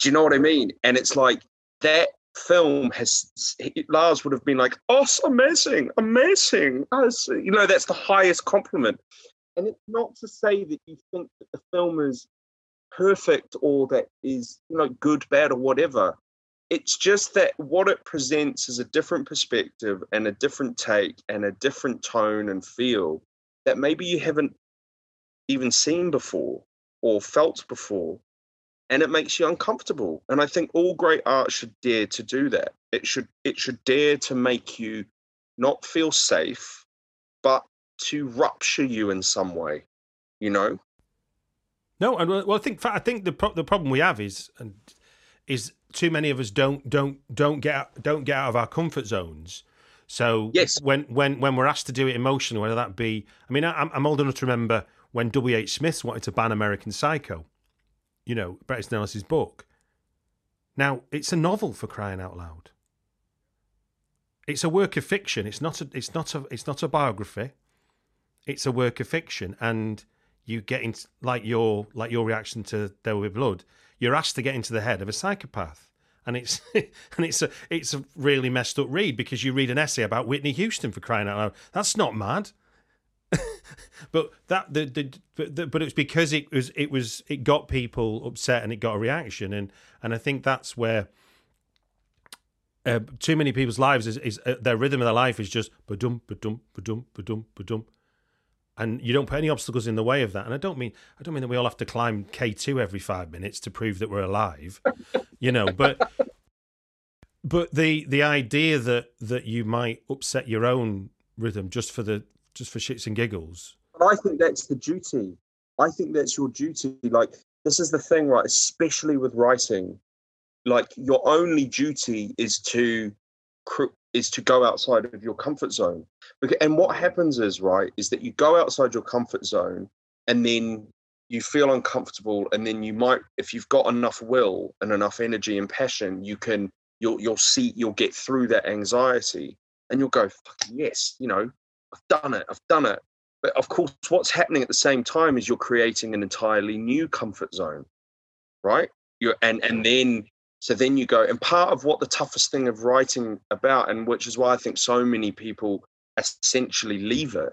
Do you know what I mean? And it's like that film has Lars would have been like, "Oh, amazing, amazing!" You know, that's the highest compliment. And it's not to say that you think that the film is perfect or that is you know good, bad, or whatever. It's just that what it presents is a different perspective and a different take and a different tone and feel that maybe you haven't even seen before or felt before and it makes you uncomfortable. And i think all great art should dare to do that. It should it should dare to make you not feel safe but to rupture you in some way you know no and well i think i think the pro- the problem we have is and is too many of us don't don't don't get out, don't get out of our comfort zones. So yes. when when when we're asked to do it emotionally, whether that be, I mean, I'm, I'm old enough to remember when W. H. Smith wanted to ban American Psycho. You know, Bret Easton Ellis's book. Now it's a novel for crying out loud. It's a work of fiction. It's not a. It's not a. It's not a biography. It's a work of fiction, and you get into like your like your reaction to There Will Be Blood you're asked to get into the head of a psychopath. And it's and it's a it's a really messed up read because you read an essay about Whitney Houston for crying out loud. That's not mad. but that the, the, the but it was because it was it was it got people upset and it got a reaction and and I think that's where uh, too many people's lives is, is uh, their rhythm of their life is just ba-dum ba-dum ba-dum ba-dum ba-dum and you don't put any obstacles in the way of that and I don't mean I don't mean that we all have to climb K2 every 5 minutes to prove that we're alive you know but but the the idea that that you might upset your own rhythm just for the just for shits and giggles. I think that's the duty. I think that's your duty. Like this is the thing, right? Especially with writing, like your only duty is to is to go outside of your comfort zone. And what happens is, right, is that you go outside your comfort zone, and then you feel uncomfortable, and then you might, if you've got enough will and enough energy and passion, you can you'll you'll see you'll get through that anxiety, and you'll go, yes, you know, I've done it, I've done it. But of course, what's happening at the same time is you're creating an entirely new comfort zone, right? You're and and then so then you go, and part of what the toughest thing of writing about, and which is why I think so many people essentially leave it,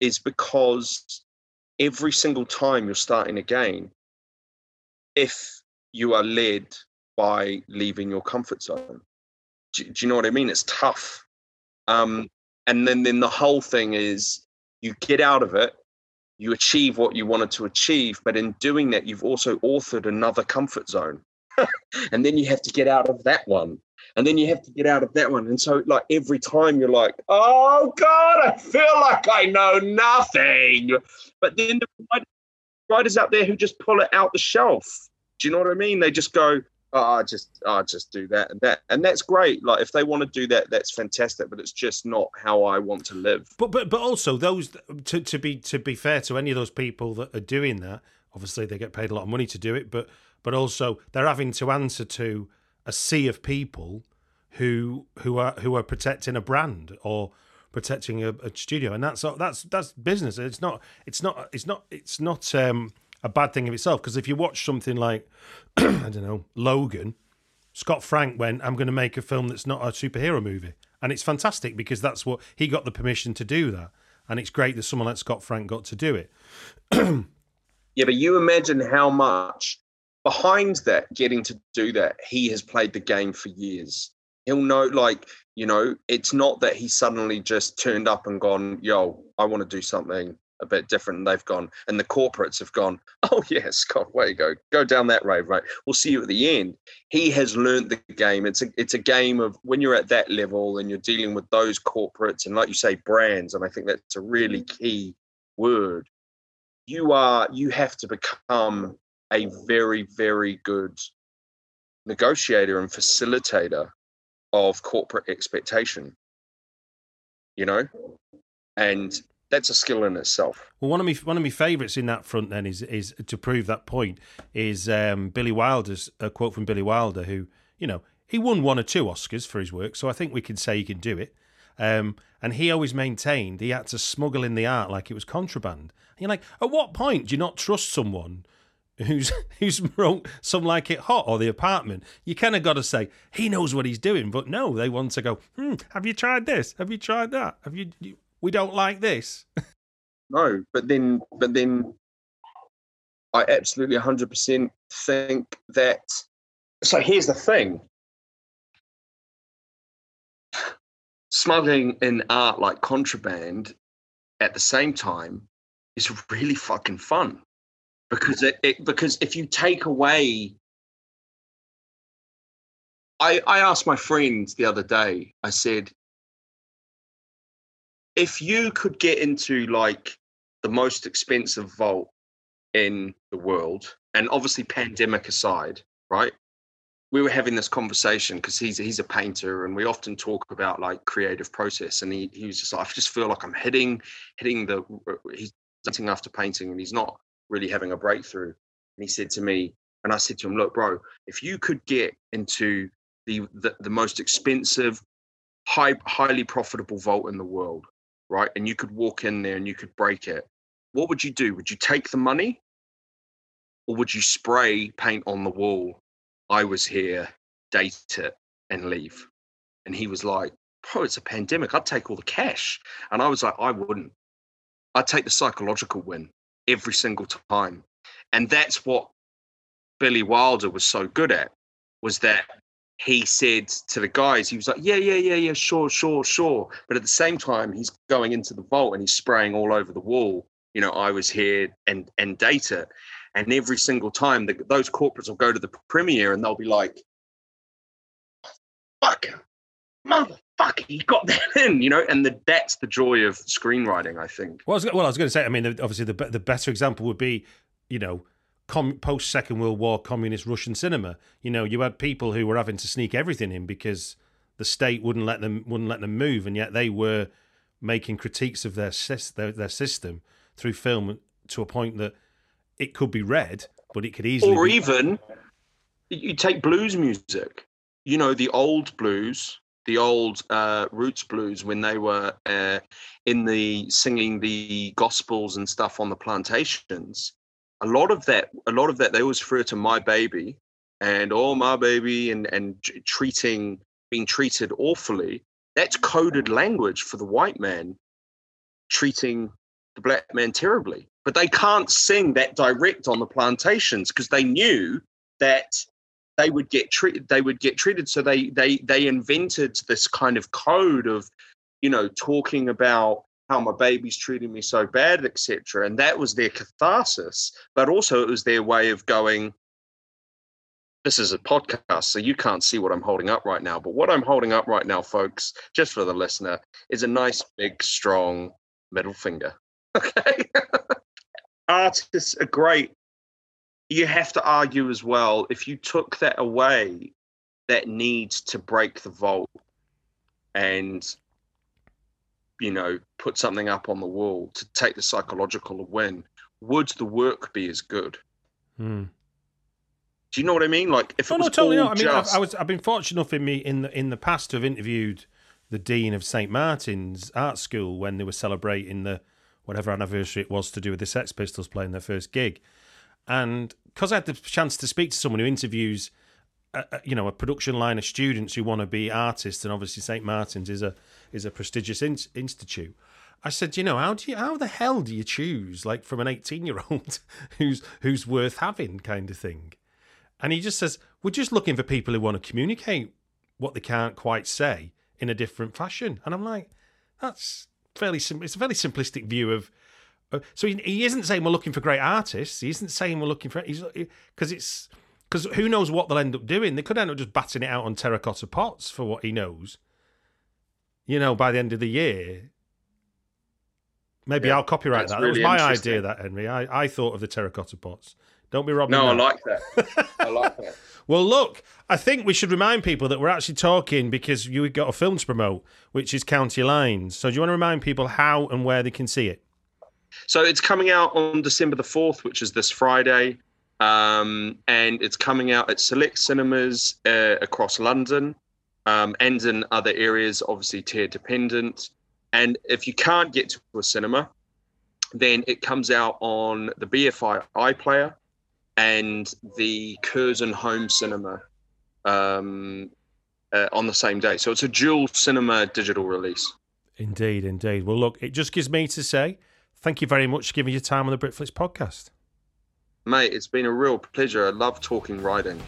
is because every single time you're starting again, if you are led by leaving your comfort zone, do, do you know what I mean? It's tough. Um, and then then the whole thing is you get out of it you achieve what you wanted to achieve but in doing that you've also authored another comfort zone and then you have to get out of that one and then you have to get out of that one and so like every time you're like oh god i feel like i know nothing but then the writers out there who just pull it out the shelf do you know what i mean they just go oh, I just I just do that and that and that's great. Like if they want to do that, that's fantastic. But it's just not how I want to live. But but but also those to to be to be fair to any of those people that are doing that, obviously they get paid a lot of money to do it. But but also they're having to answer to a sea of people who who are who are protecting a brand or protecting a, a studio, and that's that's that's business. It's not it's not it's not it's not um a bad thing of itself. Because if you watch something like, I don't know, Logan, Scott Frank went, I'm going to make a film that's not a superhero movie. And it's fantastic because that's what he got the permission to do that. And it's great that someone like Scott Frank got to do it. yeah, but you imagine how much behind that, getting to do that, he has played the game for years. He'll know, like, you know, it's not that he suddenly just turned up and gone, yo, I want to do something a bit different. And they've gone, and the corporates have gone, oh, yeah, Scott, way go. Go down that road, right? We'll see you at the end. He has learned the game. It's a, it's a game of when you're at that level and you're dealing with those corporates and, like you say, brands. And I think that's a really key word. You are, you have to become a very, very good negotiator and facilitator of corporate expectation you know and that's a skill in itself. Well, one of my one of my favourites in that front then is is to prove that point is um, Billy Wilder's a quote from Billy Wilder, who you know he won one or two Oscars for his work, so I think we can say he can do it. Um, and he always maintained he had to smuggle in the art like it was contraband. And you're like, at what point do you not trust someone who's who's wrote some like it hot or the apartment? You kind of got to say he knows what he's doing, but no, they want to go. Hmm, have you tried this? Have you tried that? Have you? we don't like this. no, but then, but then, I absolutely 100% think that. So here's the thing smuggling in art like contraband at the same time is really fucking fun because it, it because if you take away I, I asked my friend the other day, I said, if you could get into like the most expensive vault in the world, and obviously pandemic aside, right? We were having this conversation because he's he's a painter, and we often talk about like creative process. And he he was just like, I just feel like I'm hitting hitting the he's painting after painting, and he's not really having a breakthrough. And he said to me, and I said to him, look, bro, if you could get into the the, the most expensive, high highly profitable vault in the world, right? And you could walk in there and you could break it. What would you do? Would you take the money or would you spray paint on the wall? I was here, date it, and leave. And he was like, Bro, it's a pandemic. I'd take all the cash. And I was like, I wouldn't. I'd take the psychological win every single time. And that's what Billy Wilder was so good at was that he said to the guys, he was like, yeah, yeah, yeah, yeah, sure, sure, sure. But at the same time, he's going into the vault and he's spraying all over the wall. You know, I was here and and data. And every single time, the, those corporates will go to the premiere and they'll be like, fuck, motherfucker, he got that in, you know? And the, that's the joy of screenwriting, I think. Well, I was, well, I was going to say, I mean, obviously, the, the better example would be, you know, com- post Second World War communist Russian cinema. You know, you had people who were having to sneak everything in because the state wouldn't let them wouldn't let them move, and yet they were making critiques of their their, their system through film to a point that it could be read, but it could easily or be- even you take blues music. You know, the old blues, the old uh, roots blues when they were uh, in the singing the gospels and stuff on the plantations. A lot of that a lot of that they always refer to my baby and oh my baby and and treating being treated awfully. That's coded language for the white man treating the black man terribly. But they can't sing that direct on the plantations because they knew that they would get treated they would get treated so they they they invented this kind of code of you know talking about how my baby's treating me so bad, etc. And that was their catharsis, but also it was their way of going. This is a podcast, so you can't see what I'm holding up right now. But what I'm holding up right now, folks, just for the listener, is a nice, big, strong middle finger. Okay. Artists are great. You have to argue as well if you took that away, that need to break the vault and you know, put something up on the wall to take the psychological win, would the work be as good? Hmm. Do you know what I mean? Like if no, it was no, totally all not. I mean, just... I've, I was I've been fortunate enough in me in the in the past to have interviewed the dean of St Martin's Art School when they were celebrating the whatever anniversary it was to do with the Sex Pistols playing their first gig, and because I had the chance to speak to someone who interviews a, you know a production line of students who want to be artists, and obviously St Martin's is a is a prestigious in- institute. I said, you know, how do you how the hell do you choose like from an eighteen year old who's who's worth having kind of thing? And he just says, we're just looking for people who want to communicate what they can't quite say in a different fashion. And I'm like, that's fairly sim- it's a fairly simplistic view of. Uh, so he, he isn't saying we're looking for great artists. He isn't saying we're looking for he's because it's because who knows what they'll end up doing? They could end up just batting it out on terracotta pots for what he knows. You know, by the end of the year. Maybe yeah, I'll copyright that. Really that was my idea, that Henry. I, I thought of the terracotta pots. Don't be robbing. No, that. I like that. I like that. well, look, I think we should remind people that we're actually talking because you've got a film to promote, which is County Lines. So, do you want to remind people how and where they can see it? So, it's coming out on December the 4th, which is this Friday. Um, and it's coming out at select cinemas uh, across London um, and in other areas, obviously tier dependent. And if you can't get to a cinema, then it comes out on the BFI Player and the Curzon Home Cinema um, uh, on the same day. So it's a dual cinema digital release. Indeed, indeed. Well, look, it just gives me to say thank you very much for giving your time on the Britflicks podcast. Mate, it's been a real pleasure. I love talking riding.